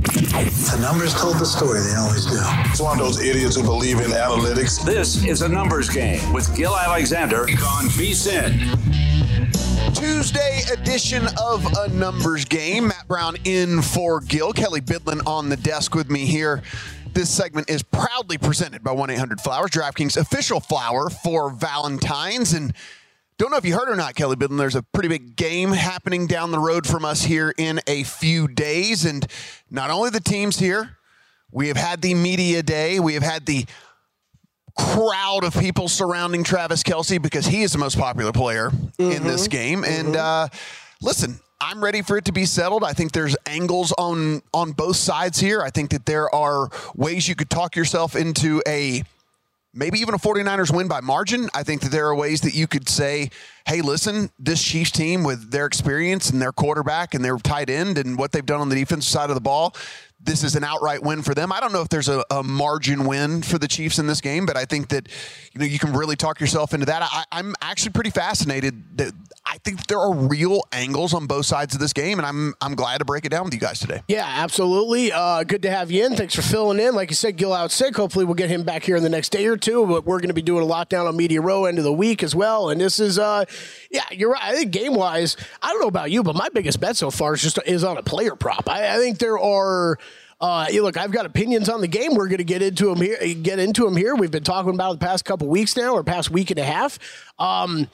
The numbers told the story, they always do. It's one of those idiots who believe in analytics. This is a numbers game with Gill Alexander on VSIN. Tuesday edition of a numbers game. Matt Brown in for Gill. Kelley Bydlon on the desk with me here. This segment is proudly presented by 1 800 Flowers, DraftKings official flower for Valentine's. And don't know if you heard or not, Kelley Bydlon. There's a pretty big game happening down the road from us here in a few days. And not only the teams here, we have had the media day, we have had the crowd of people surrounding Travis Kelce because he is the most popular player mm-hmm. in this game. And uh, listen, I'm ready for it to be settled. I think there's angles on on both sides here. I think that there are ways you could talk yourself into a maybe even a 49ers win by margin. I think that there are ways that you could say, hey, listen, this Chiefs team with their experience and their quarterback and their tight end and what they've done on the defensive side of the ball, this is an outright win for them. I don't know if there's a, a, margin win for the Chiefs in this game, but I think that you know you can really talk yourself into that. I, am actually pretty fascinated that I think there are real angles on both sides of this game, and I'm I'm glad to break it down with you guys today. Yeah, absolutely. Uh, good to have you in. Thanks for filling in. Like you said, Gill out sick. Hopefully, we'll get him back here in the next day or two. But we're going to be doing a lot down on Media Row end of the week as well. And this is, uh, yeah, you're right. I think game wise, I don't know about you, but my biggest bet so far is just is on a player prop. I, I think there are. Uh, look, I've got opinions on the game. We're going to get into them here. Get into them here. We've been talking about the past couple weeks now, or past week and a half. Um,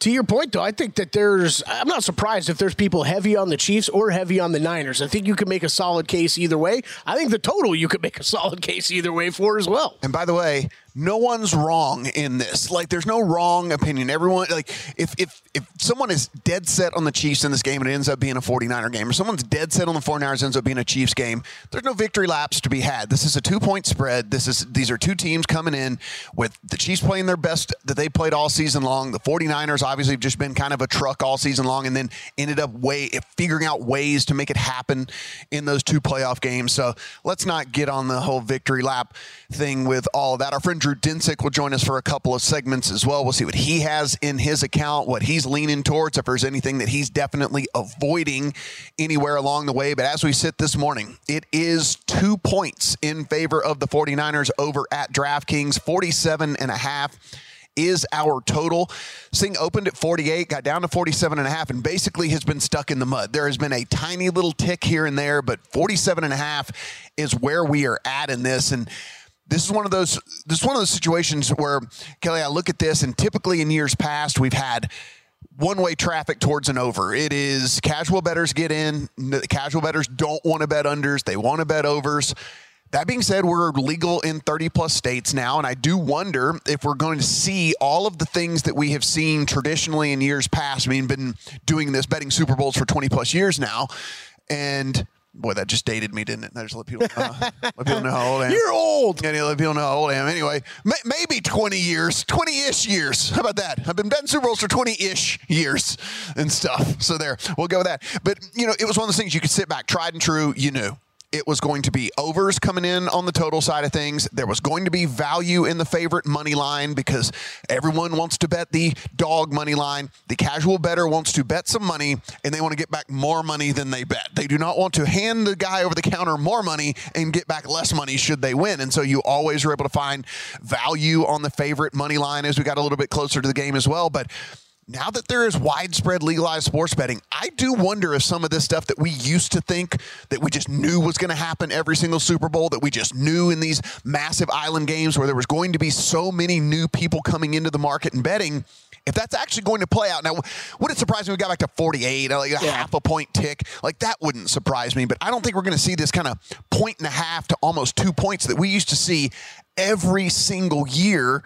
to your point, though, I think that there's, I'm not surprised if there's people heavy on the Chiefs or heavy on the Niners. I think you can make a solid case either way. I think the total you could make a solid case either way for as well. And by the way, no one's wrong in this. Like, there's no wrong opinion. Everyone, like, if if if someone is dead set on the Chiefs in this game and it ends up being a 49er game, or someone's dead set on the 49ers ends up being a Chiefs game, there's no victory laps to be had. This is a two point spread. This is these are two teams coming in with the Chiefs playing their best that they played all season long. The 49ers obviously have just been kind of a truck all season long, and then ended up way figuring out ways to make it happen in those two playoff games. So let's not get on the whole victory lap thing with all of that. Our friend Drew Dinsick will join us for a couple of segments as well. We'll see what he has in his account, what he's leaning towards, if there's anything that he's definitely avoiding anywhere along the way. But as we sit this morning, it is two points in favor of the 49ers over at DraftKings, 47 and a half is our total. Sing opened at 48, got down to 47 and a half, and basically has been stuck in the mud. There has been a tiny little tick here and there, but 47 and a half is where we are at in this. And this is one of those this is one of those situations where Kelley, I look at this and typically in years past we've had one-way traffic towards an over. It is casual betters get in, casual betters don't want to bet unders, they want to bet overs. That being said, we're legal in 30 plus states now, and I do wonder if we're going to see all of the things that we have seen traditionally in years past. I mean, been doing this betting Super Bowls for 20 plus years now, and Boy, that just dated me, didn't it? I just let people know, let people know how old I am. You're old. Yeah, let people know how old I am. Anyway, may, maybe 20 years, 20-ish years. How about that? I've been betting Super Bowls for 20-ish years and stuff. So there, we'll go with that. But, you know, it was one of those things you could sit back, tried and true, you knew. It was going to be overs coming in on the total side of things. There was going to be value in the favorite money line because everyone wants to bet the dog money line. The casual better wants to bet some money and they want to get back more money than they bet. They do not want to hand the guy over the counter more money and get back less money should they win. And so you always are able to find value on the favorite money line as we got a little bit closer to the game as well. But now that there is widespread legalized sports betting, I do wonder if some of this stuff that we used to think that we just knew was going to happen every single Super Bowl, that we just knew in these massive island games where there was going to be so many new people coming into the market and betting, if that's actually going to play out. Now, would it surprise me we got back to 48, like a yeah. half a point tick? Like that wouldn't surprise me, but I don't think we're going to see this kind of point and a half to almost two points that we used to see every single year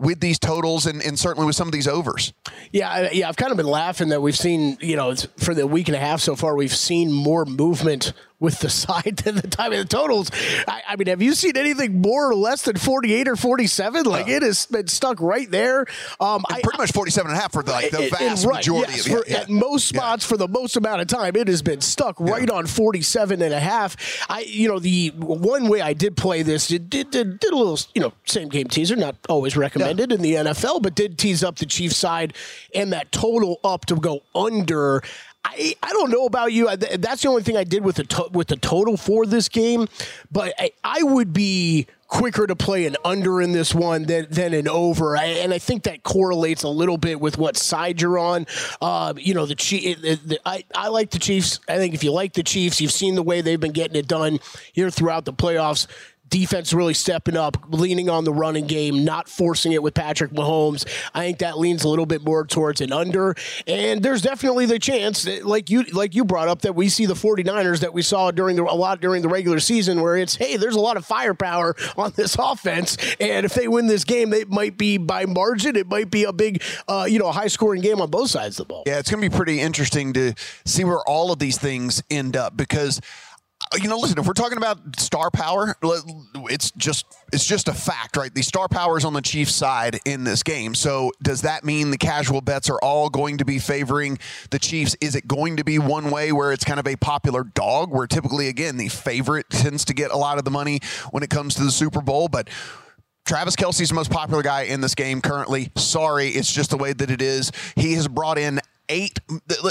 with these totals and, and certainly with some of these overs. Yeah, yeah, I've kind of been laughing that we've seen, you know, for the week and a half so far, we've seen more movement with the side than the time of the totals. I, I, mean, have you seen anything more or less than 48 or 47? Like uh, it has been stuck right there. Um, I, pretty much 47 and a half for the, like, the vast right, majority yes, of it. Yeah, At most spots yeah. for the most amount of time, it has been stuck right on 47 and a half. I, you know, the one way I did play this, it did, did, did a little, you know, same game teaser, not always recommended in the NFL, but did tease up the Chiefs side and that total up to go under. I, I don't know about you. That's the only thing I did with the to- with the total for this game, but I, I would be quicker to play an under in this one than, than an over. I, and I think that correlates a little bit with what side you're on. Uh, you know, the, the, the, I, I like the Chiefs. I think if you like the Chiefs, you've seen the way they've been getting it done here throughout the playoffs defense really stepping up, leaning on the running game, not forcing it with Patrick Mahomes. I think that leans a little bit more towards an under. And there's definitely the chance that, like you like you brought up that we see the 49ers that we saw during the, a lot during the regular season where it's hey, there's a lot of firepower on this offense and if they win this game, it might be by margin, it might be a big uh, you know, high scoring game on both sides of the ball. Yeah, it's going to be pretty interesting to see where all of these things end up because you know, listen, if we're talking about star power, it's just it's just a fact, right? The star power is on the Chiefs side in this game. So does that mean the casual bets are all going to be favoring the Chiefs? Is it going to be one way where it's kind of a popular dog, where typically again the favorite tends to get a lot of the money when it comes to the Super Bowl, but Travis Kelce's the most popular guy in this game currently. Sorry, it's just the way that it is. He has brought in eight.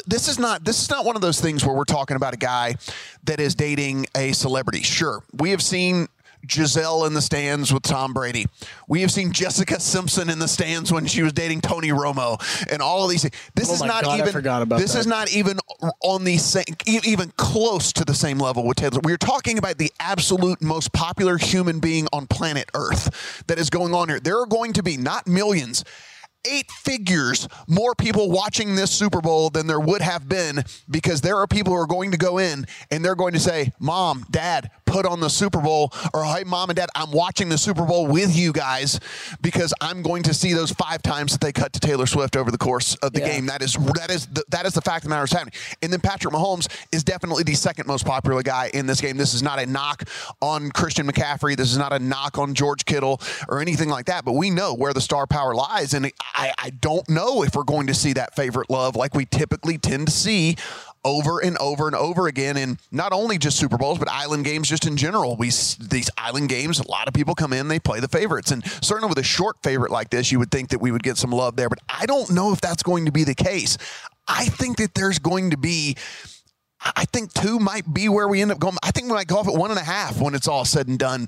This is not this is not one of those things where we're talking about a guy that is dating a celebrity. Sure, we have seen Gisele in the stands with Tom Brady. We have seen Jessica Simpson in the stands when she was dating Tony Romo, and all of these. Things. This oh is not God, even. this that. is not even on the same, even close to the same level with Taylor. We're talking about the absolute most popular human being on planet Earth that is going on here. There are going to be not millions eight figures more people watching this Super Bowl than there would have been because there are people who are going to go in and they're going to say, Mom, Dad, put on the Super Bowl, or hey, Mom and Dad, I'm watching the Super Bowl with you guys because I'm going to see those five times that they cut to Taylor Swift over the course of the yeah. game. That is that is the, that is the fact of the matter is happening. And then Patrick Mahomes is definitely the second most popular guy in this game. This is not a knock on Christian McCaffrey. This is not a knock on George Kittle or anything like that. But we know where the star power lies, and I, I don't know if we're going to see that favorite love like we typically tend to see over and over and over again in not only just Super Bowls but island games just in general. We these island games, a lot of people come in, they play the favorites, and certainly with a short favorite like this, you would think that we would get some love there. But I don't know if that's going to be the case. I think that there's going to be I think two might be where we end up going. I think we might go off at one and a half when it's all said and done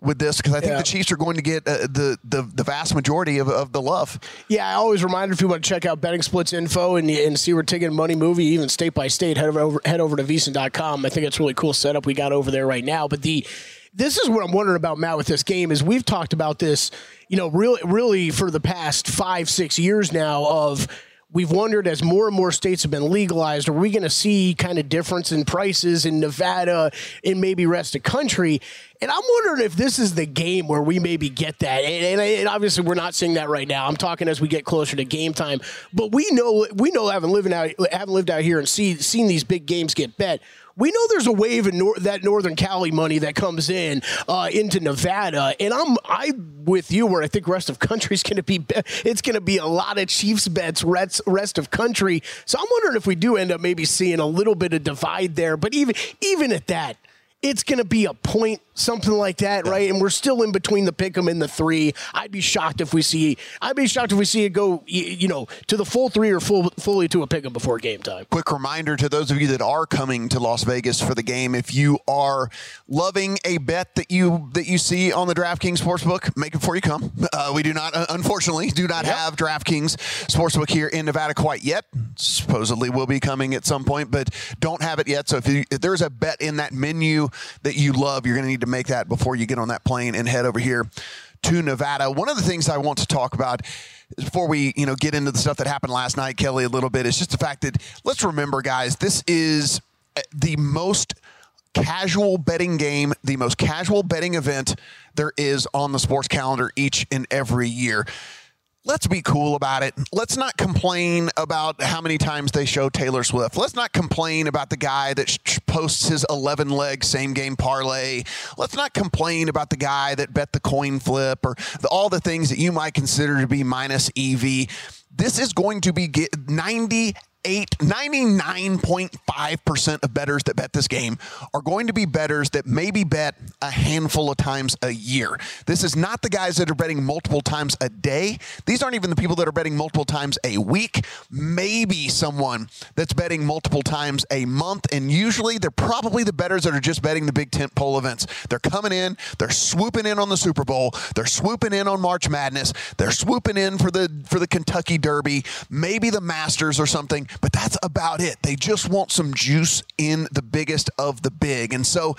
with this because I think yeah. the Chiefs are going to get uh, the, the the vast majority of, of the love. Yeah, I always remind if you want to check out betting splits info and, and see where taking money movie even state by state head over head over to VSiN.com. I think it's really cool setup we got over there right now. But the this is what I'm wondering about Matt with this game is we've talked about this, you know, really really for the past five six years now of we've wondered as more and more states have been legalized, are we going to see kind of difference in prices in Nevada and maybe rest of country? And I'm wondering if this is the game where we maybe get that. And, and, and, obviously, we're not seeing that right now. I'm talking as we get closer to game time. But we know we know having living out having lived out here and see seen these big games get bet we know there's a wave in nor- that Northern Cali money that comes in uh, into Nevada, and I'm I with you where I think rest of country is going to be, be it's going to be a lot of Chiefs bets rest rest of country. So I'm wondering if we do end up maybe seeing a little bit of divide there, but even even at that it's going to be a point, something like that, right? And we're still in between the pick 'em and the three. I'd be shocked if we see. I'd be shocked if we see it go, you know, to the full three or full fully to a pick 'em before game time. Quick reminder to those of you that are coming to Las Vegas for the game: if you are loving a bet that you that you see on the DraftKings Sportsbook, make it before you come. Uh, we do not, uh, unfortunately, do not yep. have DraftKings Sportsbook here in Nevada quite yet. Supposedly, will be coming at some point, but don't have it yet. So if, you, if there's a bet in that menu that you love, you're going to need to make that before you get on that plane and head over here to Nevada. One of the things I want to talk about before we, you know, get into the stuff that happened last night, Kelley, a little bit, is just the fact that let's remember, guys, this is uh, the most casual betting game, the most casual betting event there is on the sports calendar each and every year let's be cool about it. Let's not complain about how many times they show Taylor Swift. Let's not complain about the guy that sh- posts his 11 leg same game parlay. Let's not complain about the guy that bet the coin flip or the, all the things that you might consider to be minus EV. This is going to be 90 eight, 99.5% of bettors that bet this game are going to be bettors that maybe bet a handful of times a year. This is not the guys that are betting multiple times a day. These aren't even the people that are betting multiple times a week. Maybe someone that's betting multiple times a month. And usually they're probably the bettors that are just betting the big tent pole events. They're coming in, they're swooping in on the Super Bowl, they're swooping in on March Madness, they're swooping in for the for the Kentucky Derby, maybe the Masters or something but that's about it. They just want some juice in the biggest of the big. And so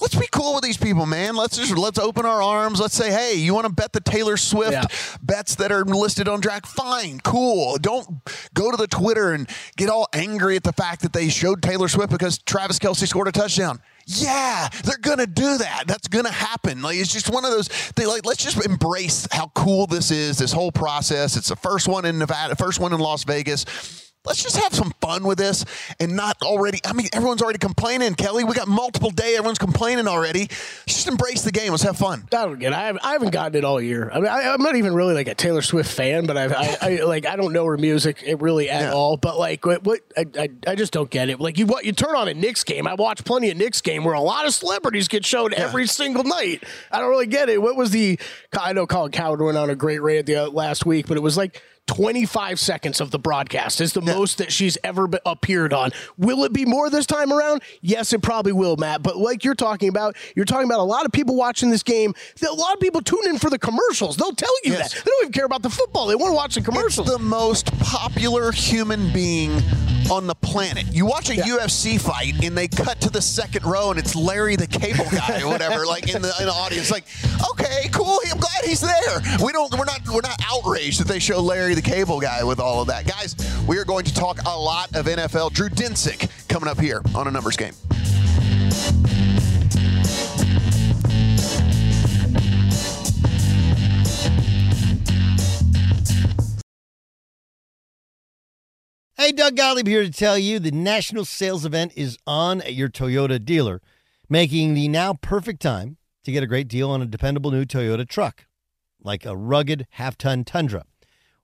let's be cool with these people, man. Let's just let's open our arms. Let's say, hey, you want to bet the Taylor Swift yeah. bets that are listed on Draft? Fine, cool. Don't go to the Twitter and get all angry at the fact that they showed Taylor Swift because Travis Kelce scored a touchdown. Yeah, they're gonna do that. That's gonna happen. Like it's just one of those. They like let's just embrace how cool this is. This whole process. It's the first one in Nevada, first one in Las Vegas let's just have some fun with this and not already. I mean, everyone's already complaining, Kelley. We got multiple day. Everyone's complaining already. Just embrace the game. Let's have fun. I don't get. It. I haven't, I haven't gotten it all year. I mean, I, am not even really like a Taylor Swift fan, but I've, I, I like I don't know her music really at yeah. all. But like, what, what I, I, I, just don't get it. Like you, what you turn on a Knicks game. I watch plenty of Knicks game where a lot of celebrities get showed yeah. every single night. I don't really get it. What was the? I know Colin Cowherd went on a great rant the uh, last week, but it was like 25 seconds of the broadcast is the yeah. most that she's ever appeared on. Will it be more this time around? Yes, it probably will, Matt. But like you're talking about, you're talking about a lot of people watching this game. A lot of people tune in for the commercials. They'll tell you yes. that. They don't even care about the football. They want to watch the commercials. It's the most popular human being on the planet. You watch a yeah. UFC fight and they cut to the second row and it's Larry the Cable Guy or whatever, like in the, in the audience. Like, okay, cool. I'm glad he's there. We don't. We're not. We're not outraged that they show Larry the Cable Guy with all of that, guys. We are going to talk a lot of NFL. Drew Dinsick coming up here on a numbers game. Hey, Doug Gottlieb here to tell you the national sales event is on at your Toyota dealer, making the now perfect time to get a great deal on a dependable new Toyota truck, like a rugged half ton Tundra.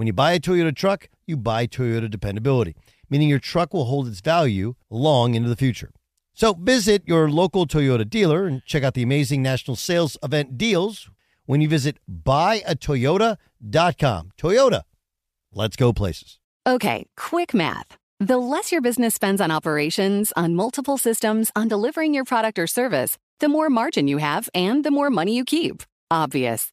When you buy a Toyota truck, you buy Toyota dependability, meaning your truck will hold its value long into the future. So visit your local Toyota dealer and check out the amazing national sales event deals when you visit buyatoyota.com. Toyota, let's go places. Okay, quick math. The less your business spends on operations, on multiple systems, on delivering your product or service, the more margin you have and the more money you keep. Obvious.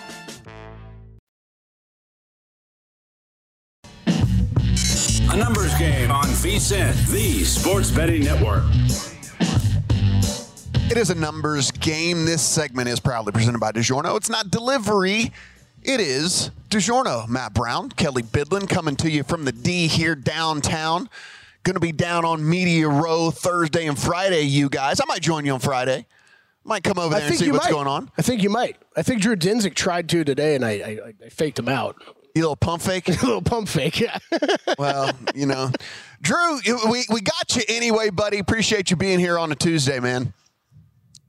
A numbers game on VSIN, the Sports Betting Network. It is a numbers game. This segment is proudly presented by DiGiorno. It's not delivery. It is DiGiorno. Matt Brown, Kelley Bydlon coming to you from the D here downtown. Going to be down on Media Row Thursday and Friday, you guys. I might join you on Friday. Might come over there and see what's might. going on. I think you might. I think Drew Dinsick tried to today, and I, I, I faked him out. You little pump fake? a little pump fake, yeah. well, you know, Drew, we, we got you anyway, buddy. Appreciate you being here on a Tuesday, man.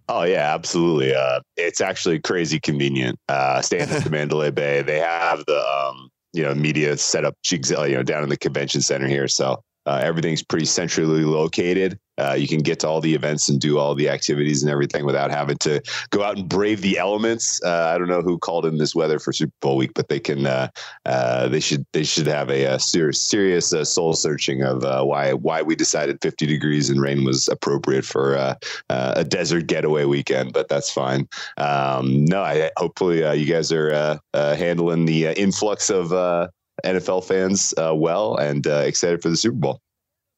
Oh yeah, absolutely. Uh, it's actually crazy convenient. Uh, staying at the Mandalay Bay, they have the um, you know media set up, you know, down in the convention center here. So uh, everything's pretty centrally located. Uh, you can get to all the events and do all the activities and everything without having to go out and brave the elements. Uh, I don't know who called in this weather for Super Bowl week, but they can. Uh, uh they should. They should have a, a serious, serious uh, soul searching of uh, why why we decided 50 degrees and rain was appropriate for a desert getaway weekend. But that's fine. Um, no, I, hopefully you guys are handling the influx of NFL fans uh, well and uh, excited for the Super Bowl.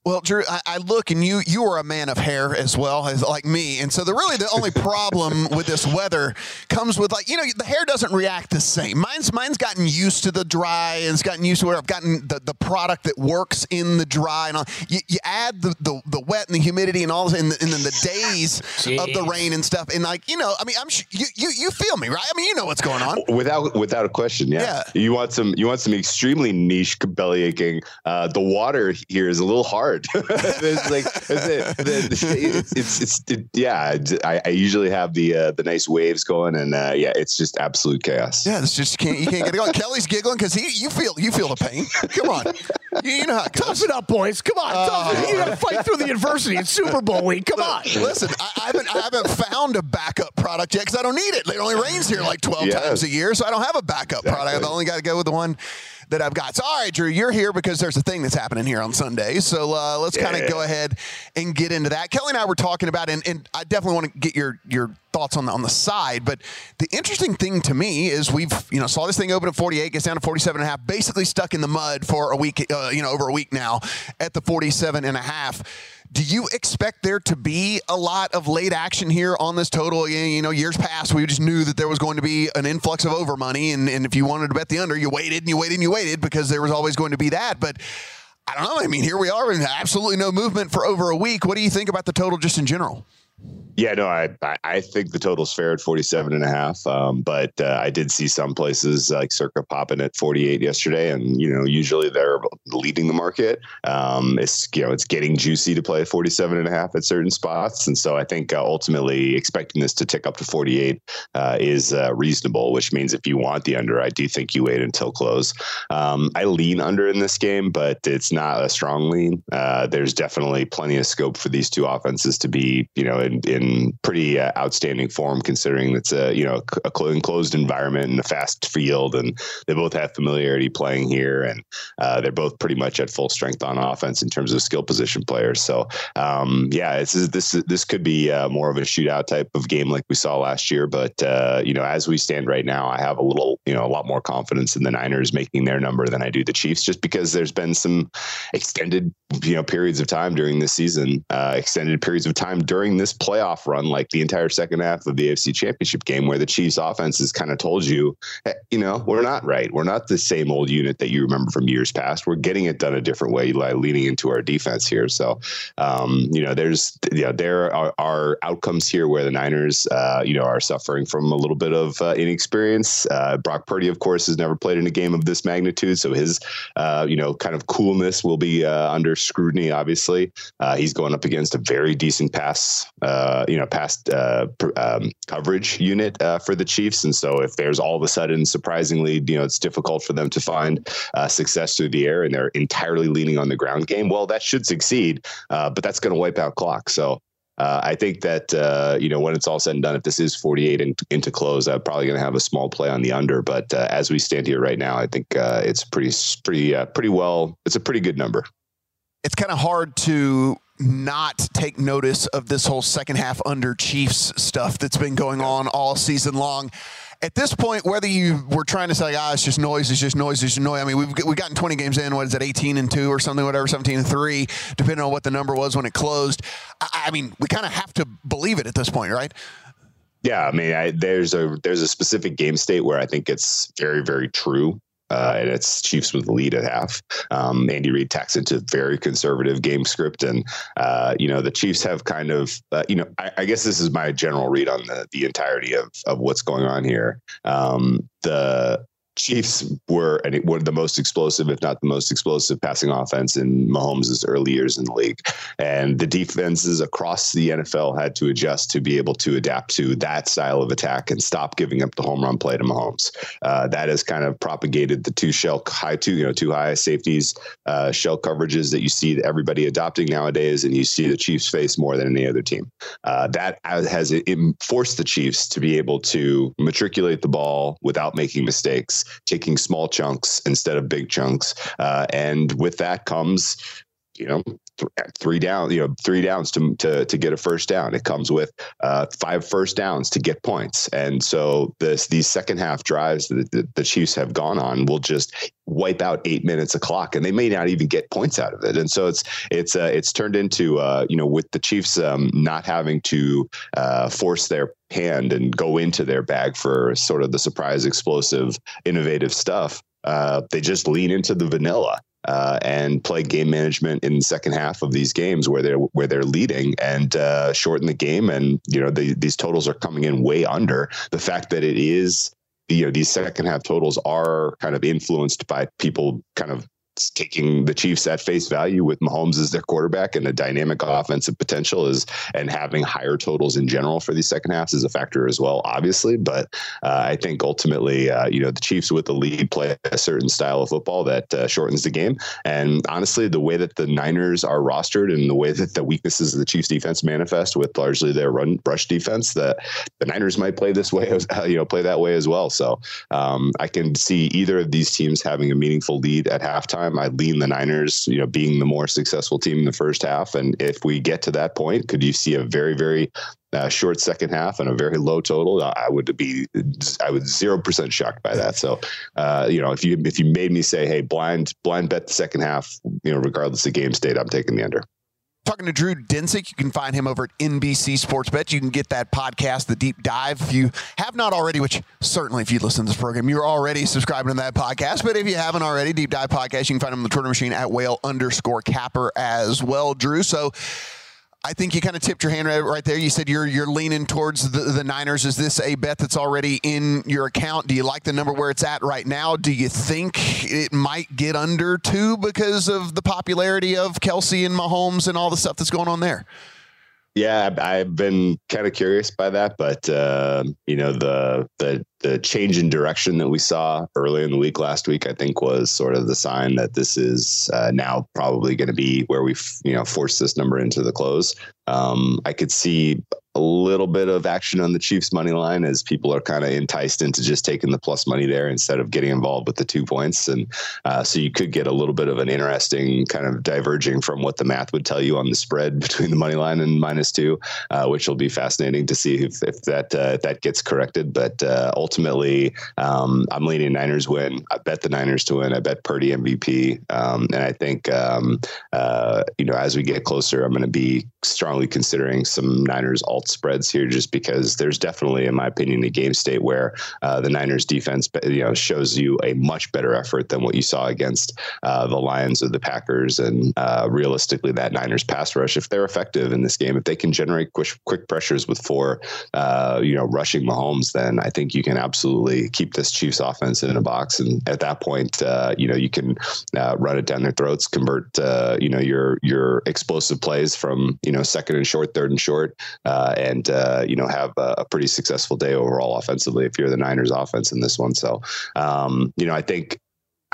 Well, Drew, I, I, look and you you are a man of hair as well as like me, and so the really the only problem with this weather comes with like you know the hair doesn't react the same. Mine's mine's gotten used to the dry and it's gotten used to where I've gotten the, the product that works in the dry and all. You, you add the, the, the wet and the humidity and all and, the, and then the days of the rain and stuff and like you know I mean I'm you, you you feel me right? I mean you know what's going on without without a question. Yeah, yeah. you want some you want some extremely niche belly aching. Uh, the water here is a little hard hard. it's like it's, it's, it's, it's it, yeah. I, I, usually have the uh, the nice waves going, and uh, yeah, it's just absolute chaos. Yeah, it's just can't you can't get it going. Kelley's giggling because he you feel you feel the pain. Come on, you, you know how it tough it up, boys. Come on, uh, you got to fight through the adversity. It's Super Bowl week. Come on. Listen, I, I haven't I haven't found a backup product yet because I don't need it. It only rains here like twelve yes. times a year, so I don't have a backup exactly. product. I've only got to go with the one that I've got. So, all right, Drew, you're here because there's a thing that's happening here on Sunday. So uh, let's yeah. kind of go ahead and get into that. Kelly and I were talking about, and, and I definitely want to get your your thoughts on the on the side. But the interesting thing to me is we've you know saw this thing open at 48, gets down to 47 and a half, basically stuck in the mud for a week, uh, you know, over a week now at the 47 and a half. Do you expect there to be a lot of late action here on this total? You know, years past, we just knew that there was going to be an influx of over money. And, and if you wanted to bet the under, you waited and you waited and you waited because there was always going to be that. But I don't know. I mean, here we are, and absolutely no movement for over a week. What do you think about the total just in general? Yeah, no, I I think the total's fair at 47 and a half. Um, but uh, I did see some places like Circa popping at 48 yesterday. And, you know, usually they're leading the market. Um, it's, you know, it's getting juicy to play 47 and a half at certain spots. And so I think uh, ultimately expecting this to tick up to 48 uh, is uh, reasonable, which means if you want the under, I do think you wait until close. Um, I lean under in this game, but it's not a strong lean. Uh, there's definitely plenty of scope for these two offenses to be, you know, in, in pretty uh, outstanding form considering it's a you know a enclosed environment and a fast field, and they both have familiarity playing here, and uh, they're both pretty much at full strength on offense in terms of skill position players. So um, yeah, this is this this could be uh, more of a shootout type of game like we saw last year, but uh, you know as we stand right now, I have a little you know a lot more confidence in the Niners making their number than I do the Chiefs, just because there's been some extended you know periods of time during this season, uh, extended periods of time during this playoff run, like the entire second half of the AFC Championship game, where the Chiefs offense has kind of told you, hey, you know, we're not right. We're not the same old unit that you remember from years past. We're getting it done a different way, like leaning into our defense here. So, um, you know, there's, you know, there are, are outcomes here where the Niners, uh, you know, are suffering from a little bit of uh, inexperience. Uh, Brock Purdy, of course, has never played in a game of this magnitude, so his, uh, you know, kind of coolness will be uh, under scrutiny. Obviously, uh, he's going up against a very decent pass, you know, pass um, coverage unit for the Chiefs, and so if there's all of a sudden, surprisingly, you know, it's difficult for them to find success through the air, and they're entirely leaning on the ground game. Well, that should succeed, but that's going to wipe out clock. So uh, I think that uh, you know when it's all said and done, if this is 48 in, into close, I'm probably going to have a small play on the under. But uh, as we stand here right now, I think uh, it's pretty pretty uh, pretty well. It's a pretty good number. It's kind of hard to not take notice of this whole second half under Chiefs stuff that's been going on all season long at this point, whether you were trying to say, ah, it's just noise, it's just noise, it's just noise. I mean, we've we've gotten 20 games in. What is it, 18 and two or something, whatever, 17 and three, depending on what the number was when it closed. I, I mean, we kind of have to believe it at this point, right? Yeah, I mean, I, there's a there's a specific game state where I think it's very very true uh, and it's Chiefs with the lead at half. Um, Andy Reid tacks into very conservative game script, and uh, you know the Chiefs have kind of uh, you know I, I, guess this is my general read on the the entirety of of what's going on here. Um, the Chiefs were one of the most explosive, if not the most explosive, passing offense in Mahomes' early years in the league. And the defenses across the NFL had to adjust to be able to adapt to that style of attack and stop giving up the home run play to Mahomes. Uh, that has kind of propagated the two shell high two, you know, two high safeties, uh, shell coverages that you see everybody adopting nowadays, and you see the Chiefs face more than any other team. Uh, that has forced the Chiefs to be able to matriculate the ball without making mistakes taking small chunks instead of big chunks. Uh, and with that comes, you know, three down, you know, three downs to to to get a first down. It comes with uh, five first downs to get points, and so this these second half drives that the, the, Chiefs have gone on will just wipe out eight minutes of clock, and they may not even get points out of it. And so it's it's uh, it's turned into uh, you know with the Chiefs um, not having to uh, force their hand and go into their bag for sort of the surprise, explosive, innovative stuff. Uh, they just lean into the vanilla uh, and play game management in the second half of these games where they're where they're leading and uh, shorten the game. And you know the, these totals are coming in way under the fact that it is you know these second half totals are kind of influenced by people kind of taking the Chiefs at face value with Mahomes as their quarterback and the dynamic offensive potential is and having higher totals in general for these second halves is a factor as well, obviously. But uh, I think ultimately, uh, you know, the Chiefs with the lead play a certain style of football that uh, shortens the game. And honestly, the way that the Niners are rostered and the way that the weaknesses of the Chiefs defense manifest with largely their run rush defense, that the Niners might play this way, you know, play that way as well. So um, I can see either of these teams having a meaningful lead at halftime time. I lean the Niners, you know, being the more successful team in the first half. And if we get to that point, could you see a very, very uh, short second half and a very low total? I would be, I would zero percent shocked by that. So, uh, you know, if you if you made me say, hey, blind blind bet the second half, you know, regardless of game state, I'm taking the under talking to Drew Dinsick. You can find him over at NBC Sports Bet. You can get that podcast, The Deep Dive. If you have not already, which certainly if you listen to this program, you're already subscribing to that podcast. But if you haven't already, Deep Dive Podcast, you can find him on the Twitter machine at whale underscore capper as well, Drew. So I think you kind of tipped your hand right, there. You said you're you're leaning towards the, the Niners. Is this a bet that's already in your account? Do you like the number where it's at right now? Do you think it might get under two because of the popularity of Kelce and Mahomes and all the stuff that's going on there? Yeah, I've been kind of curious by that, but uh, you know the the the change in direction that we saw early in the week last week, I think, was sort of the sign that this is uh, now probably going to be where we, you know, force this number into the close. Um, I could see a little bit of action on the Chiefs money line as people are kind of enticed into just taking the plus money there instead of getting involved with the two points. And uh, so you could get a little bit of an interesting kind of diverging from what the math would tell you on the spread between the money line and minus two, uh, which will be fascinating to see if, if that uh, if that gets corrected. But uh, ultimately, um, I'm leaning Niners win. I bet the Niners to win. I bet Purdy MVP. Um, and I think um, uh, you know as we get closer, I'm going to be strongly considering some Niners alt spreads here just because there's definitely, in my opinion, a game state where uh, the Niners defense, you know, shows you a much better effort than what you saw against uh, the Lions or the Packers. And uh, realistically, that Niners pass rush, if they're effective in this game, if they can generate quick, quick pressures with four, uh, you know, rushing Mahomes, then I think you can absolutely keep this Chiefs offense in a box. And at that point, uh, you know, you can uh, run it down their throats, convert, you know, your your explosive plays from you know second and short, third and short, uh, and uh, you know have a, a, pretty successful day overall offensively if you're the Niners offense in this one. So um, you know I think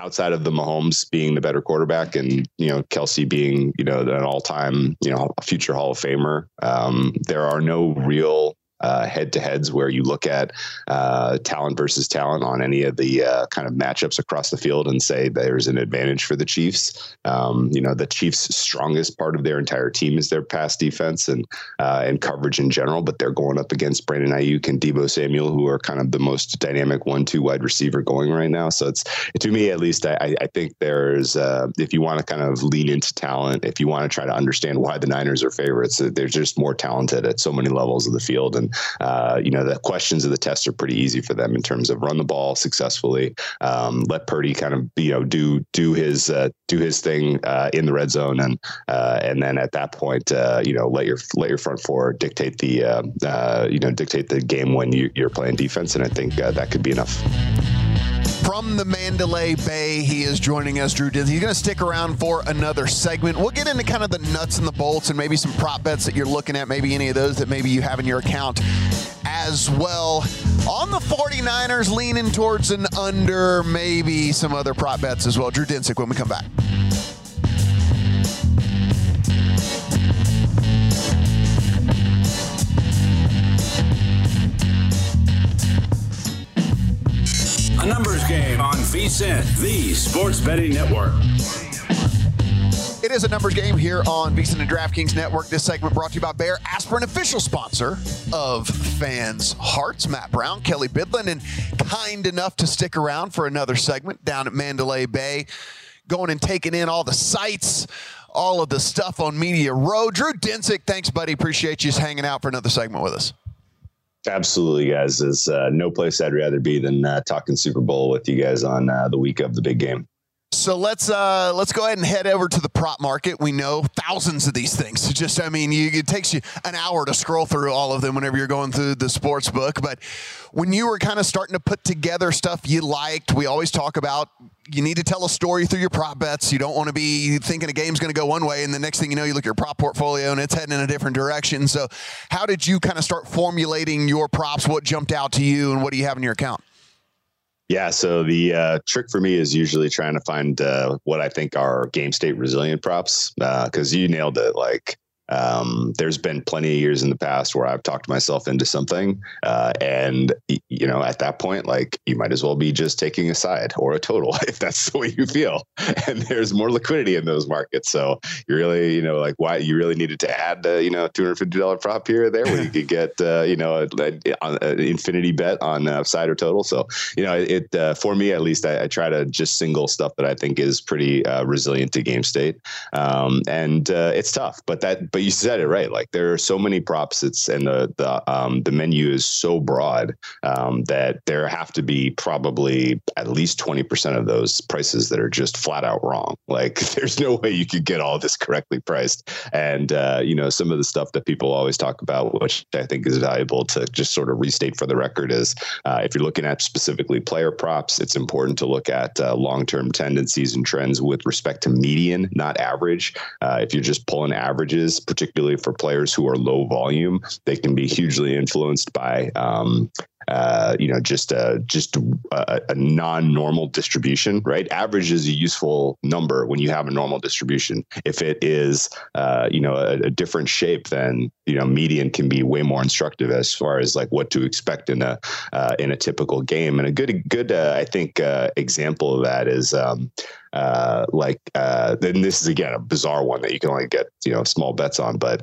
outside of the Mahomes being the better quarterback and you know Kelce being you know an all time you know future Hall of Famer, um, there are no real uh, head to heads where you look at uh, talent versus talent on any of the uh, kind of matchups across the field and say there's an advantage for the Chiefs. Um, you know, the Chiefs' strongest part of their entire team is their pass defense and uh, and coverage in general, but they're going up against Brandon Aiyuk and Deebo Samuel, who are kind of the most dynamic one-two wide receiver going right now. So it's to me at least, I, I think there's uh, if you want to kind of lean into talent, if you want to try to understand why the Niners are favorites, they're just more talented at so many levels of the field and uh, you know, the questions of the test are pretty easy for them in terms of run the ball successfully, um, let Purdy kind of you know do do his uh, do his thing uh, in the red zone, and uh, and then at that point, uh, you know, let your let your front four dictate the uh, you know dictate the game when you, you're playing defense, and I think that could be enough from the Mandalay Bay. He is joining us, Drew Dinsick. He's going to stick around for another segment. We'll get into kind of the nuts and the bolts and maybe some prop bets that you're looking at, maybe any of those that maybe you have in your account as well. On the 49ers, leaning towards an under, maybe some other prop bets as well. Drew Dinsick when we come back. A numbers game on VSIN, the sports betting network. It is a numbers game here on VSIN and DraftKings Network. This segment brought to you by Bayer Aspirin, official sponsor of Fans Hearts. Matt Brown, Kelley Bydlon, and kind enough to stick around for another segment down at Mandalay Bay, going and taking in all the sights, all of the stuff on Media Row. Drew Dinsick, thanks, buddy. Appreciate you just hanging out for another segment with us. Absolutely, guys. There's uh, no place I'd rather be than uh, talking Super Bowl with you guys on uh, the week of the big game. So let's uh, let's go ahead and head over to the prop market. We know thousands of these things. Just I mean, you, it takes you an hour to scroll through all of them whenever you're going through the sports book. But when you were kind of starting to put together stuff you liked, we always talk about you need to tell a story through your prop bets. You don't want to be thinking a game's going to go one way, and the next thing you know, you look at your prop portfolio and it's heading in a different direction. So, how did you kind of start formulating your props? What jumped out to you, and what do you have in your account? Yeah, so the uh, trick for me is usually trying to find uh, what I think are game state resilient props because uh, you nailed it. Like um, there's been plenty of years in the past where I've talked myself into something, uh, and you know, at that point, like you might as well be just taking a side or a total if that's the way you feel. And there's more liquidity in those markets, so you really, you know, like why you really needed to add, uh, you know, two hundred fifty dollar prop here or there where you could get, uh, you know, an infinity bet on uh, side or total. So you know, it uh, for me at least, I, I, try to just single stuff that I think is pretty uh, resilient to game state, um, and it's tough, but that but but you said it right. Like there are so many props. It's and the the um, the menu is so broad um, that there have to be probably at least twenty percent of those prices that are just flat out wrong. Like there's no way you could get all this correctly priced. And uh, you know some of the stuff that people always talk about, which I think is valuable to just sort of restate for the record, is uh, if you're looking at specifically player props, it's important to look at uh, long term tendencies and trends with respect to median, not average. Uh, if you're just pulling averages particularly for players who are low volume. They can be hugely influenced by um, uh, you know, just uh, just a, a non-normal distribution, right? Average is a useful number when you have a normal distribution. If it is, uh, you know, a, a different shape, then you know, median can be way more instructive as far as like what to expect in a uh, in a typical game. And a good good uh, I think uh, example of that is. Um, uh, like uh, then this is again a bizarre one that you can only get you know small bets on, but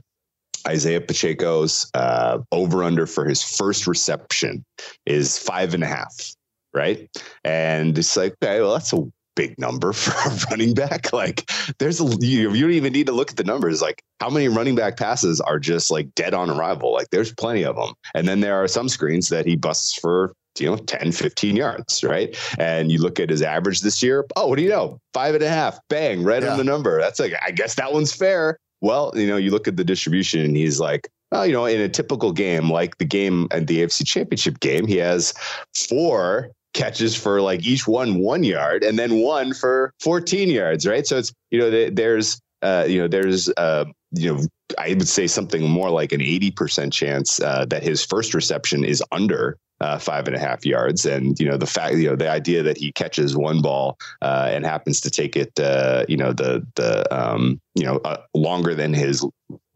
Isaiah Pacheco's uh, over under for his first reception is five and a half, right? And it's like, okay, well, that's a big number for a running back. Like, there's a you, you don't even need to look at the numbers. Like, how many running back passes are just like dead on arrival? Like, there's plenty of them. And then there are some screens that he busts for you know 10 15 yards right and you look at his average this year oh what do you know five and a half bang right yeah. on the number that's like i guess that one's fair well, you know, you look at the distribution and he's like, well, you know, in a typical game like the game at the AFC championship game, he has four catches for like each one one yard and then one for 14 yards, right? So it's, you know, there's, uh, you know, there's, uh, you know, I would say something more like an 80% chance uh, that his first reception is under uh, five and a half yards. And you know the fact, you know, the idea that he catches one ball uh, and happens to take it, uh, you know, the the um, you know uh, longer than his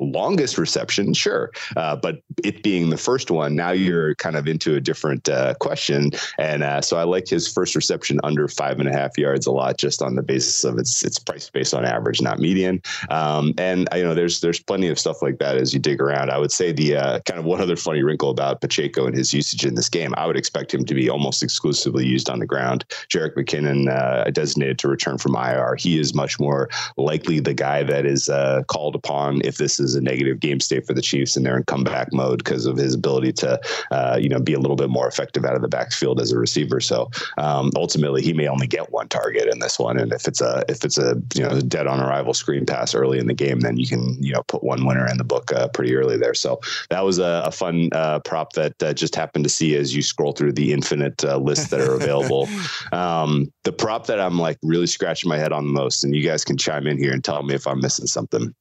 longest reception, sure. Uh, but it being the first one, now you're kind of into a different uh, question. And uh, so I like his first reception under five and a half yards a lot, just on the basis of its its price based on average, not median. Um, and you know, there's there's plenty of stuff like that as you dig around. I would say the uh, kind of one other funny wrinkle about Pacheco and his usage in this game, I would expect him to be almost exclusively used on the ground. Jerick McKinnon uh, designated to return from IR. He is much more likely the guy that is uh, called upon if this is a negative game state for the Chiefs and they're in comeback mode because of his ability to, uh, you know, be a little bit more effective out of the backfield as a receiver. So um, ultimately, he may only get one target in this one, and if it's a if it's a you know dead on arrival screen pass early in the game, then you can you know put one winner in the book uh, pretty early there. So that was a, a fun uh, prop that uh, just happened to see as you scroll through the infinite uh, lists that are available. um, the prop that I'm like really scratching my head on the most, and you guys can chime in here and tell me if I'm missing something.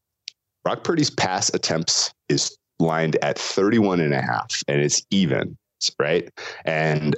Brock Purdy's pass attempts is lined at 31 and a half, and it's even, right? And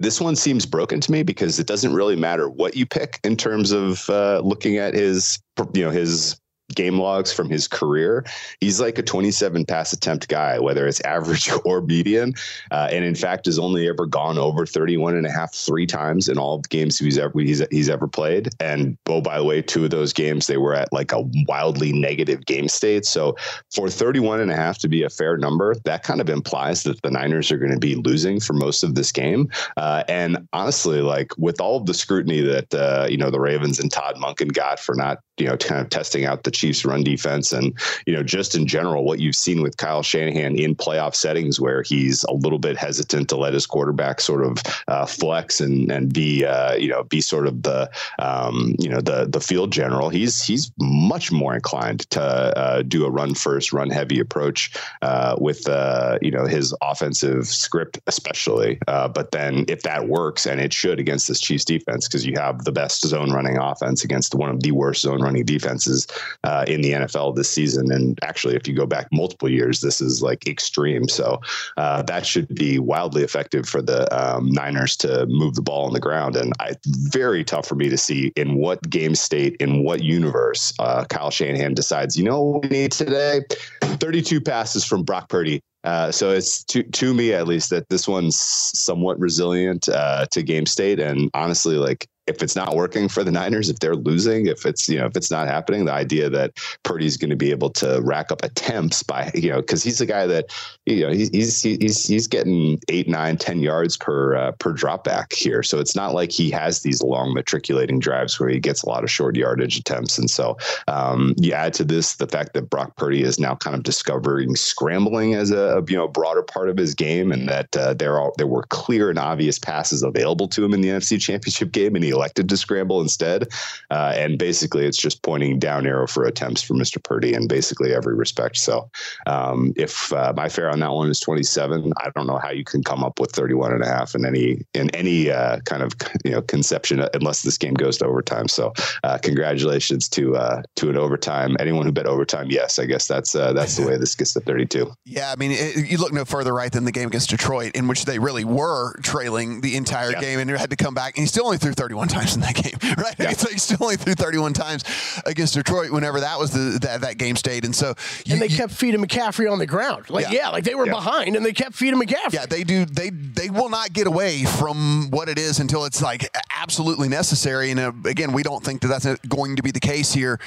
this one seems broken to me because it doesn't really matter what you pick in terms of uh, looking at his, you know, his game logs from his career, he's like a 27 pass attempt guy, whether it's average or median. Uh, and in fact, has only ever gone over 31 and a half three times in all the games he's ever he's, he's ever played. And oh, by the way, two of those games they were at like a wildly negative game state. So for 31 and a half to be a fair number, that kind of implies that the Niners are going to be losing for most of this game. Uh, and honestly, like with all of the scrutiny that uh, you know the Ravens and Todd Monken got for not you know kind of testing out the Chiefs run defense and you know just in general what you've seen with Kyle Shanahan in playoff settings where he's a little bit hesitant to let his quarterback sort of uh, flex and and be uh, you know be sort of the um, you know the the field general. He's he's much more inclined to uh, do a run first run heavy approach uh, with uh, you know his offensive script especially. Uh, but then if that works and it should against this Chiefs defense because you have the best zone running offense against one of the worst zone running defenses uh, in the NFL this season. And actually, if you go back multiple years, this is like extreme. So uh, that should be wildly effective for the um, Niners to move the ball on the ground. And I, very tough for me to see in what game state, in what universe, uh, Kyle Shanahan decides, you know what we need today? 32 passes from Brock Purdy. Uh, so it's to to me at least that this one's somewhat resilient uh, to game state, and honestly, like if it's not working for the Niners, if they're losing, if it's you know if it's not happening, the idea that Purdy's going to be able to rack up attempts by you know because he's a guy that you know he's he's he's, he's getting eight, nine, ten yards per uh, per drop back here, so it's not like he has these long matriculating drives where he gets a lot of short yardage attempts, and so um, you add to this the fact that Brock Purdy is now kind of discovering scrambling as a, a you know broader part of his game, and that uh, there are there were clear and obvious passes available to him in the NFC Championship game, and he elected to scramble instead. Uh, and basically, it's just pointing down arrow for attempts for Mr. Purdy in basically every respect. So um, if uh, my fare on that one is 27, I don't know how you can come up with 31 and a half in any in any uh, kind of you know conception unless this game goes to overtime. So uh, congratulations to uh, to an overtime. Anyone who bet overtime, yes, I guess that's uh, that's the way this gets to 32. Yeah, I mean, it, you look no further right than the game against Detroit, in which they really were trailing the entire yeah. game and had to come back. And he still only threw 31 times in that game, right? Yeah. So he still only threw 31 times against Detroit whenever that was the that, that game stayed. And so you, and they you, kept feeding McCaffrey on the ground, like yeah, yeah like they were behind and they kept feeding McCaffrey. Yeah, they do. They they will not get away from what it is until it's like absolutely necessary. And uh, again, we don't think that that's going to be the case here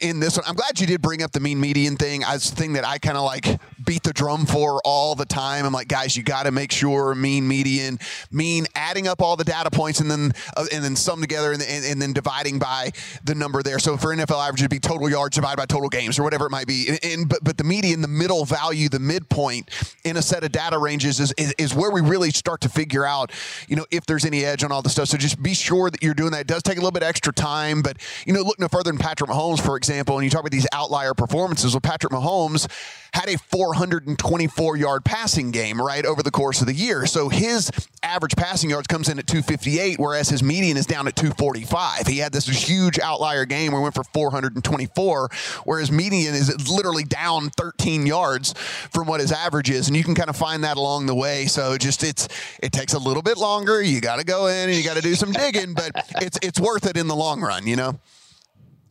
in this one. I'm glad you did bring up the mean median thing as the thing that I kind of like beat the drum for all the time. I'm like, guys, you got to make sure mean median, mean adding up all the data points and then uh, and then sum together and, and, and, then dividing by the number there. So for NFL average, it'd be total yards divided by total games or whatever it might be. And, and but but the median, the middle value, the midpoint in a set of data ranges is, is is where we really start to figure out, you know, if there's any edge on all the stuff. So just be sure that you're doing that. It does take a little bit extra time, but you know, look no further than Patrick Mahomes, for example, and you talk about these outlier performances. Well, Patrick Mahomes had a 424 yard passing game, right, over the course of the year. So his average passing yards comes in at 258, whereas his median is down at 245. He had this huge outlier game where he went for 424, whereas median is literally down 13 yards from what his average is. And you can kind of find that along the way. So just it's it takes a little bit longer. You got to go in and you got to do some digging, but it's it's worth it in the long run, you know.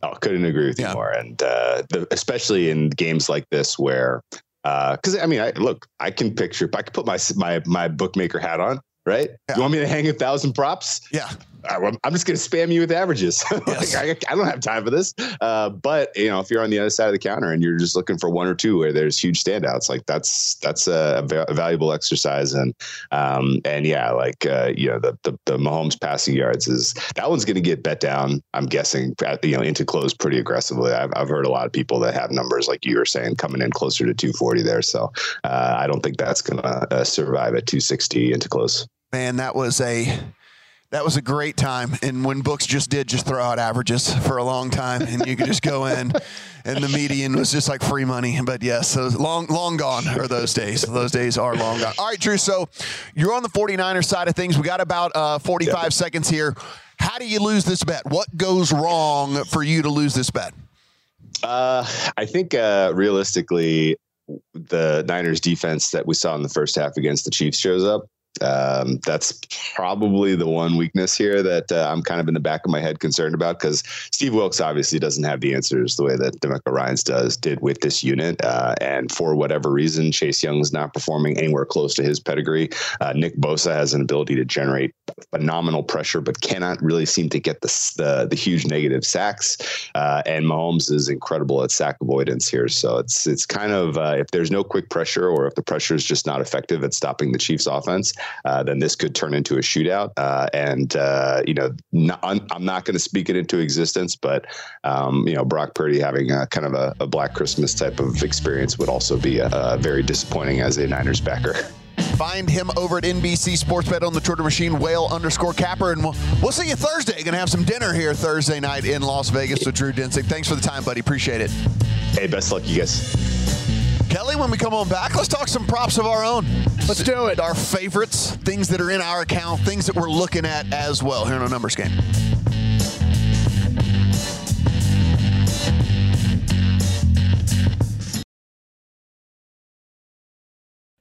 Oh, couldn't agree with you yeah. more. And uh, the, especially in games like this where, because uh, I mean, I look, I can picture, I can put my my my bookmaker hat on, right? Yeah. You want me to hang a thousand props? Yeah. I'm just going to spam you with averages. Yes. like, I, I, don't have time for this. Uh, but you know, if you're on the other side of the counter and you're just looking for one or two where there's huge standouts, like that's that's a, a valuable exercise. And um, and yeah, like uh, you know, the, the the Mahomes passing yards is that one's going to get bet down. I'm guessing at, you know into close pretty aggressively. I've, I've heard a lot of people that have numbers like you were saying coming in closer to 240 there. So uh, I don't think that's going to uh, survive at 260 into close. Man, that was a that was a great time. And when books just did just throw out averages for a long time, and you could just go in, and the median was just like free money. But yes, so long, long gone are those days. Those days are long gone. All right, Drew. So you're on the 49er side of things. We got about uh, 45 yeah. seconds here. How do you lose this bet? What goes wrong for you to lose this bet? Uh, I think uh, realistically, the Niners defense that we saw in the first half against the Chiefs shows up. Um, that's probably the one weakness here that uh, I'm kind of in the back of my head concerned about because Steve Wilks obviously doesn't have the answers the way that DeMeco Ryans does did with this unit, uh, and for whatever reason, Chase Young's not performing anywhere close to his pedigree. Uh, Nick Bosa has an ability to generate phenomenal pressure, but cannot really seem to get the the, the huge negative sacks. Uh, and Mahomes is incredible at sack avoidance here, so it's it's kind of uh, if there's no quick pressure or if the pressure is just not effective at stopping the Chiefs' offense uh, then this could turn into a shootout. Uh, and uh, you know, not, I'm not going to speak it into existence, but um, you know, Brock Purdy having a, kind of a, a, Black Christmas type of experience would also be very disappointing as a Niners backer. Find him over at NBC Sports Bet on the Twitter machine, whale underscore capper. And we'll, we'll see you Thursday. Going to have some dinner here Thursday night in Las Vegas with Drew Dinsick. Thanks for the time, buddy. Appreciate it. Hey, best luck, you guys. Kelley, when we come on back, let's talk some props of our own. Let's do it. Our favorites, things that are in our account, things that we're looking at as well here in a numbers game.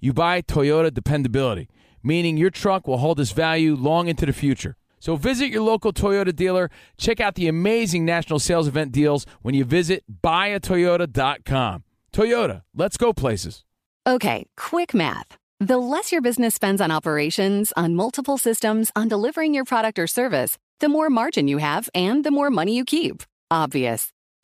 you buy Toyota dependability, meaning your truck will hold its value long into the future. So visit your local Toyota dealer. Check out the amazing national sales event deals when you visit buyatoyota.com. Toyota, let's go places. Okay, quick math. The less your business spends on operations, on multiple systems, on delivering your product or service, the more margin you have and the more money you keep. Obvious.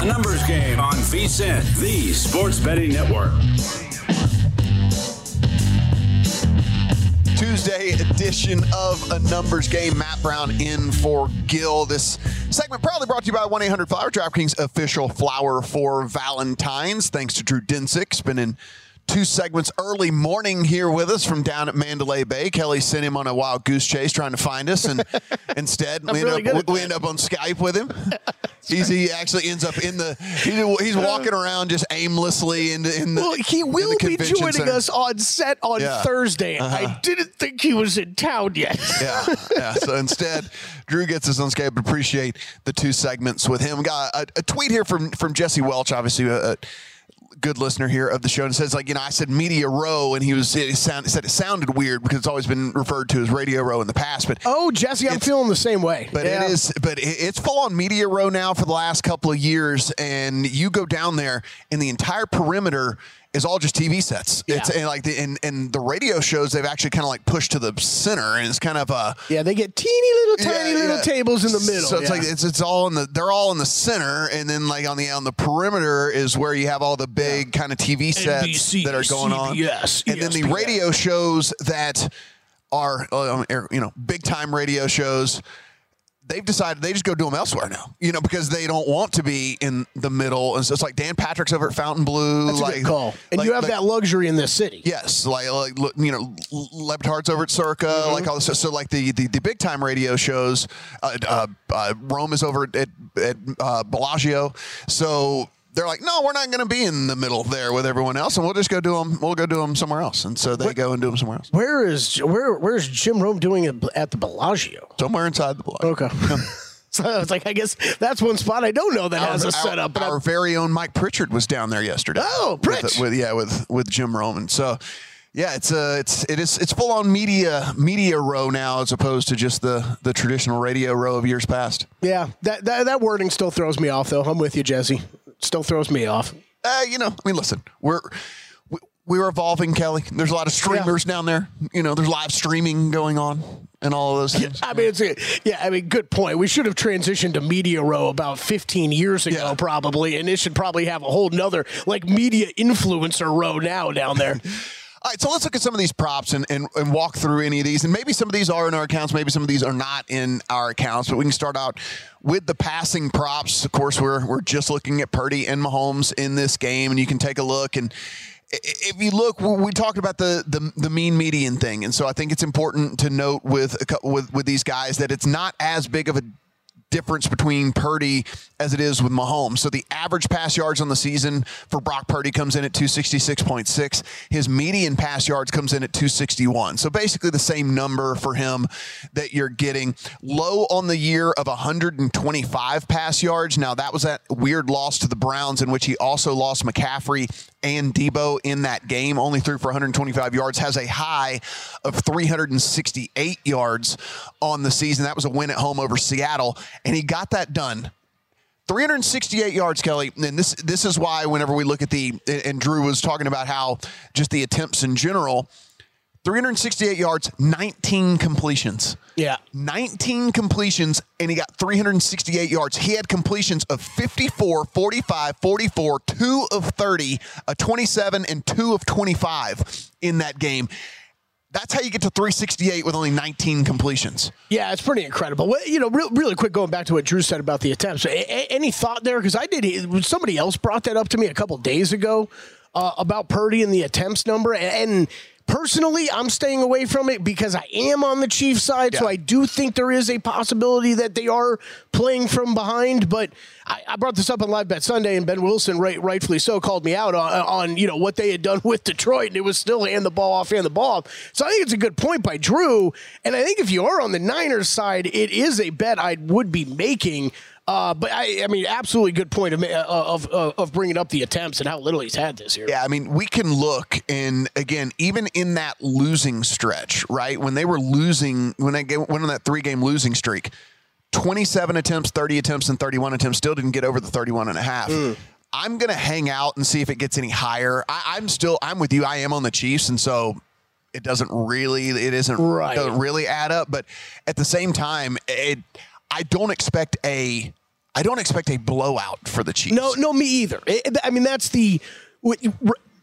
A numbers game on VSIN, the sports betting network. Tuesday edition of a numbers game. Matt Brown in for Gill. This segment proudly brought to you by 1 800 Flower, DraftKings official flower for Valentine's. Thanks to Drew Dinsick, spending two segments early morning here with us from down at Mandalay Bay. Kelley sent him on a wild goose chase trying to find us, and instead we, really end up, at we end up on Skype with him. He's, he actually ends up in the he, he's walking around just aimlessly in the in the Well, he will be joining center. us on set on Yeah. Thursday. Uh-huh. I didn't think he was in town yet. yeah, yeah. So instead, Drew gets us on Skype. Appreciate the two segments with him. Got a, a tweet here from from Jesse Welch, obviously a, a good listener here of the show, and says like you know I said Media Row, and he was it sound, said it sounded weird because it's always been referred to as Radio Row in the past, but Oh, Jesse, I'm feeling the same way. but Yeah. it is, but it- it's full on media row now for the last couple of years, and you go down there, and the entire perimeter is all just TV sets. It's and like the and, and the radio shows they've actually kind of like pushed to the center, and it's kind of a Yeah, they get teeny little tiny yeah, little yeah. tables in the middle. So it's yeah. like it's it's all in the they're all in the center, and then like on the on the perimeter is where you have all the big kind of TV sets NBC, that are going on, Yes, and then the radio shows that are uh, you know big time radio shows. They've decided they just go do them elsewhere now, you know, because they don't want to be in the middle. And so it's like Dan Patrick's over at Fontainebleau. That's a like, good call. And like- you have like- that luxury in this city. Yes, like, like you know, Le Batard's over at Circa, like all this. So like the the, the big time radio shows, uh, uh, uh, Rome is over at at, at uh, Bellagio. So they're like, no, we're not going to be in the middle there with everyone else, and we'll just go do them. We'll go do them somewhere else. And so they go and do them somewhere else, Where is where where's Jim Rome doing it at the Bellagio? somewhere inside the block. Okay. so it's like I guess that's one spot I don't know that has a Our- setup. but Our, I'm- very own Mike Pritchard was down there yesterday. Oh, with, Pritch. with yeah, with with Jim Roman. So. Yeah, it's uh, it's it is it's full on media media row now as opposed to just the the traditional radio row of years past. yeah, that, that that wording still throws me off though. I'm with you, Jesse. Still throws me off. Uh, you know, I mean, listen, we're we, we're evolving, Kelley. There's a lot of streamers down there. You know, there's live streaming going on and all of those things. I mean, it's a, yeah. I mean, good point. We should have transitioned to Media Row about 15 years ago, probably, and it should probably have a whole nother like media influencer row now down there. All right, so let's look at some of these props and, and, and walk through any of these. And maybe some of these are in our accounts, maybe some of these are not in our accounts. But we can start out with the passing props. Of course, we're we're just looking at Purdy and Mahomes in this game, and you can take a look and if you look, we talked about the, the the mean median thing, and so I think it's important to note with with with these guys that it's not as big of a difference between Purdy as it is with Mahomes. So the average pass yards on the season for Brock Purdy comes in at 266.6. His median pass yards comes in at 261. So basically the same number for him that you're getting. Low on the year of 125 pass yards. Now that was that weird loss to the Browns in which he also lost McCaffrey and Deebo in that game. Only threw for 125 yards. Has a high of 368 yards on the season. That was a win at home over Seattle and he got that done. 368 yards, Kelley. And this this is why whenever we look at the and Drew was talking about how just the attempts in general, 368 yards, 19 completions. Yeah. 19 completions, and he got 368 yards. He had completions of 54, 45, 44, 2 of 30, a 27, and 2 of 25 in that game. That's how you get to 368 with only 19 completions. Yeah, it's pretty incredible. Well, you know, real, really quick, going back to what Drew said about the attempts. A- a- any thought there? Because I did. Somebody else brought that up to me a couple days ago uh, about Purdy and the attempts number, and, and Personally, I'm staying away from it because I am on the Chiefs side, yeah. so I do think there is a possibility that they are playing from behind. But I, I brought this up on Live Bet Sunday, and Ben Wilson, right, rightfully so, called me out on, on you know what they had done with Detroit, and it was still hand the ball off, hand the ball off. So I think it's a good point by Drew, and I think if you are on the Niners side, it is a bet I would be making. Uh, but I, I mean, absolutely good point of, uh, of, of of bringing up the attempts and how little he's had this year. Yeah, I mean, we can look and again, even in that losing stretch, right when they were losing, when they went on that three game losing streak, twenty seven attempts, thirty attempts, and thirty one attempts, still didn't get over the 31 and a half. Mm. I'm gonna hang out and see if it gets any higher. I, I'm still, I'm with you. I am on the Chiefs, and so it doesn't really, it isn't right. doesn't really add up. But at the same time, it. I don't expect a I don't expect a blowout for the Chiefs. No, no, me either. I mean, that's the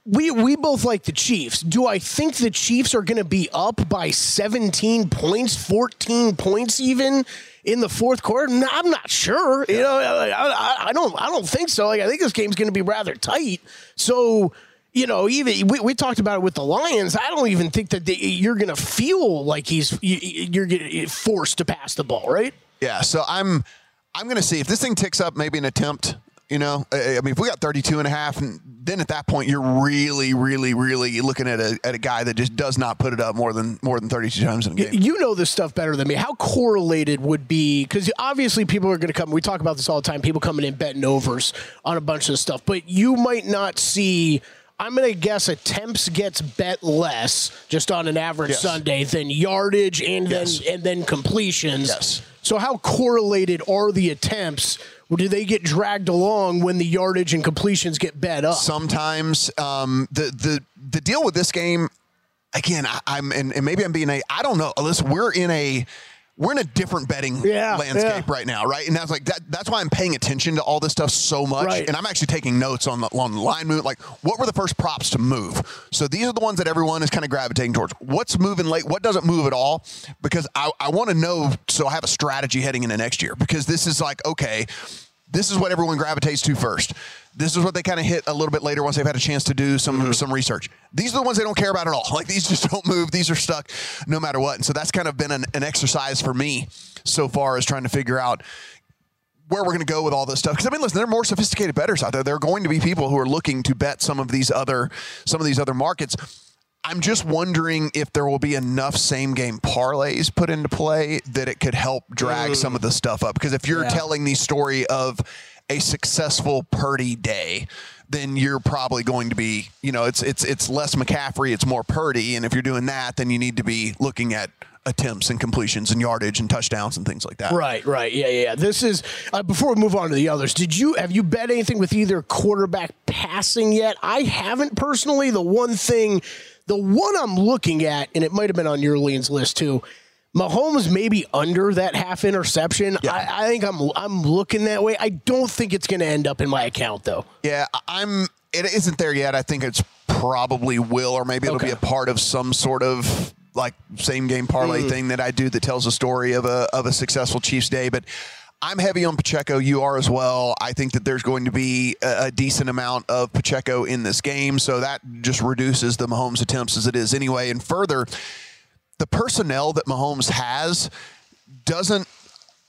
we we both like the Chiefs. Do I think the Chiefs are going to be up by 17 points, 14 points even in the fourth quarter? No, I'm not sure. You know, I, I, don't I don't think so. Like I think this game's going to be rather tight. So, you know, even we, we, talked about it with the Lions. I don't even think that they, you're going to feel like he's you're forced to pass the ball, right? Yeah, so I'm I'm going to see if this thing ticks up, maybe an attempt. You know, I mean, if we got 32 and a half, and then at that point, you're really, really, really looking at a, at a guy that just does not put it up more than more than 32 times in a game. You know this stuff better than me. How correlated would be because obviously people are going to come. We talk about this all the time. People coming in betting overs on a bunch of stuff, but you might not see. I'm going to guess attempts gets bet less just on an average yes. Sunday than yardage and yes. then and then completions. Yes. So how correlated are the attempts? Or do they get dragged along when the yardage and completions get bet up? Sometimes um, the the the deal with this game, again, I, am and, and, maybe I'm being a I don't know. Listen, we're in a we're in a different betting yeah, landscape yeah. right now, right? And that's like that. That's why I'm paying attention to all this stuff so much, right. and I'm actually taking notes on the on the line move. Like, what were the first props to move? So these are the ones that everyone is kind of gravitating towards. What's moving late? What doesn't move at all? Because I I want to know so I have a strategy heading into next year. Because this is like okay, this is what everyone gravitates to first. This is what they kind of hit a little bit later once they've had a chance to do some mm-hmm. some research. These are the ones they don't care about at all. Like these just don't move. These are stuck no matter what. And so that's kind of been an, an exercise for me so far as trying to figure out where we're going to go with all this stuff. Because I mean, listen, there are more sophisticated bettors out there. There are going to be people who are looking to bet some of these other some of these other markets. I'm just wondering if there will be enough same game parlays put into play that it could help drag mm. some of the stuff up. Because if you're yeah. telling the story of a successful Purdy day, then you're probably going to be, you know, it's it's it's less McCaffrey, it's more Purdy, and if you're doing that, then you need to be looking at attempts and completions and yardage and touchdowns and things like that. Right, right, yeah, yeah. This is uh, before we move on to the others. Did you have you bet anything with either quarterback passing yet? I haven't personally. The one thing, the one I'm looking at, and it might have been on your leans list too Mahomes maybe under that half interception. Yeah. I, I, think I'm I'm looking that way. I don't think it's going to end up in my account though. Yeah, I'm. It isn't there yet. I think it's probably will, or maybe it'll be a part of some sort of like same game parlay Mm. thing that I do that tells a story of a of a successful Chiefs day. But I'm heavy on Pacheco. You are as well. I think that there's going to be a, a decent amount of Pacheco in this game, so that just reduces the Mahomes attempts as it is anyway. And further, the personnel that Mahomes has doesn't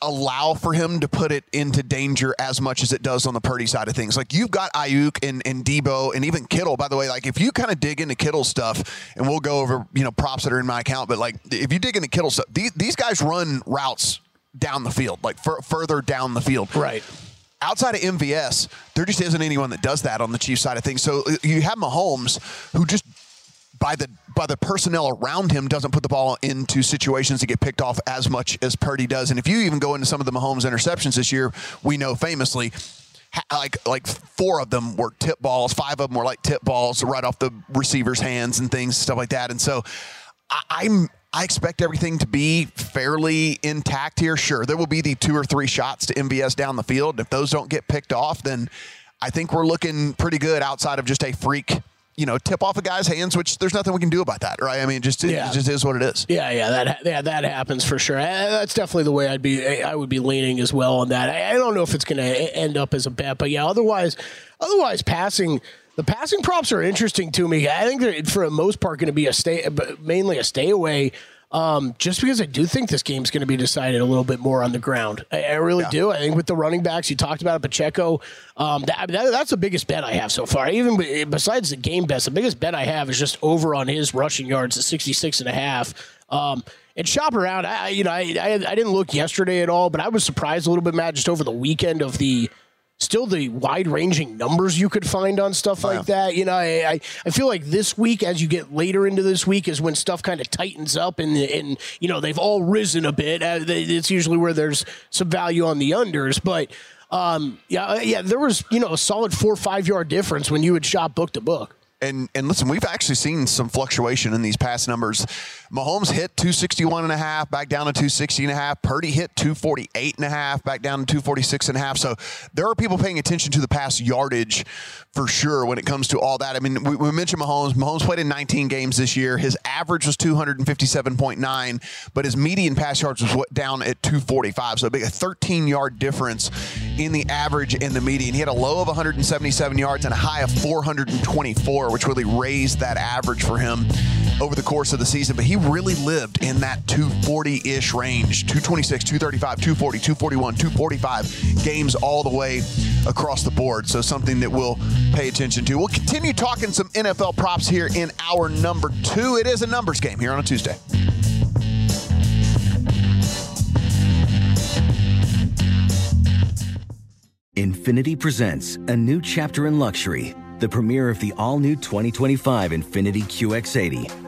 allow for him to put it into danger as much as it does on the Purdy side of things. Like you've got Aiyuk and, and Deebo and even Kittle, by the way, like if you kind of dig into Kittle stuff and we'll go over, you know, props that are in my account, but like if you dig into Kittle stuff, these, these guys run routes down the field, like fur further down the field. Right. Outside of MVS, there just isn't anyone that does that on the Chiefs side of things. So uh, you have Mahomes who just by the by the personnel around him doesn't put the ball into situations to get picked off as much as Purdy does. And if you even go into some of the Mahomes interceptions this year, we know famously like like four of them were tip balls, five of them were like tip balls right off the receiver's hands and things stuff like that. And so I, I'm I expect everything to be fairly intact here. Sure, there will be the two or three shots to MVS down the field. If those don't get picked off, then I think we're looking pretty good outside of just a freak, you know, tip off a guy's hands, which there's nothing we can do about that, right? I mean, just Yeah. it just is what it is. Yeah, yeah, that yeah, that happens for sure. Uh, That's definitely the way I'd be. I would be leaning as well on that. I I don't know if it's going to end up as a bet, but yeah. Otherwise, otherwise, passing the passing props are interesting to me. I think they're for the most part going to be a stay, but mainly a stay away. Um, just because I do think this game's going to be decided a little bit more on the ground. I, I really do. I think with the running backs, you talked about it, Pacheco. Um, that, that- that's the biggest bet I have so far. Even besides the game best, the biggest bet I have is just over on his rushing yards at 66 and a half. Um, and shop around. I, I- you know, I, I, I didn't look yesterday at all, but I was surprised a little bit, Matt, just over the weekend of the still the wide ranging numbers you could find on stuff like that. You know, I, I, feel like this week, as you get later into this week, is when stuff kind of tightens up and, and, you know, they've all risen a bit. Uh, it's usually where there's some value on the unders, but. Um, yeah, uh, yeah, there was, you know, a solid four or five yard difference when you would shop book to book. And and listen, we've actually seen some fluctuation in these past numbers. Mahomes hit 261 and a half, back down to 260 and a half. Purdy hit 248 and a half, back down to 246 and a half. So there are people paying attention to the pass yardage for sure when it comes to all that. I mean, we, we mentioned Mahomes. Mahomes played in 19 games this year. His average was 257.9, but his median pass yards was down at 245. So a big a 13 yard difference in the average and the median. He had a low of 177 yards and a high of 424, which really raised that average for him over the course of the season. But he really lived in that 240 ish range 226, 235, 240, 241, 245 games all the way across the board. So something that we'll pay attention to. We'll continue talking some NFL props here in our number two. It is a numbers game here on a Tuesday. Infiniti presents a new chapter in luxury, the premiere of the all new 2025 Infiniti QX80,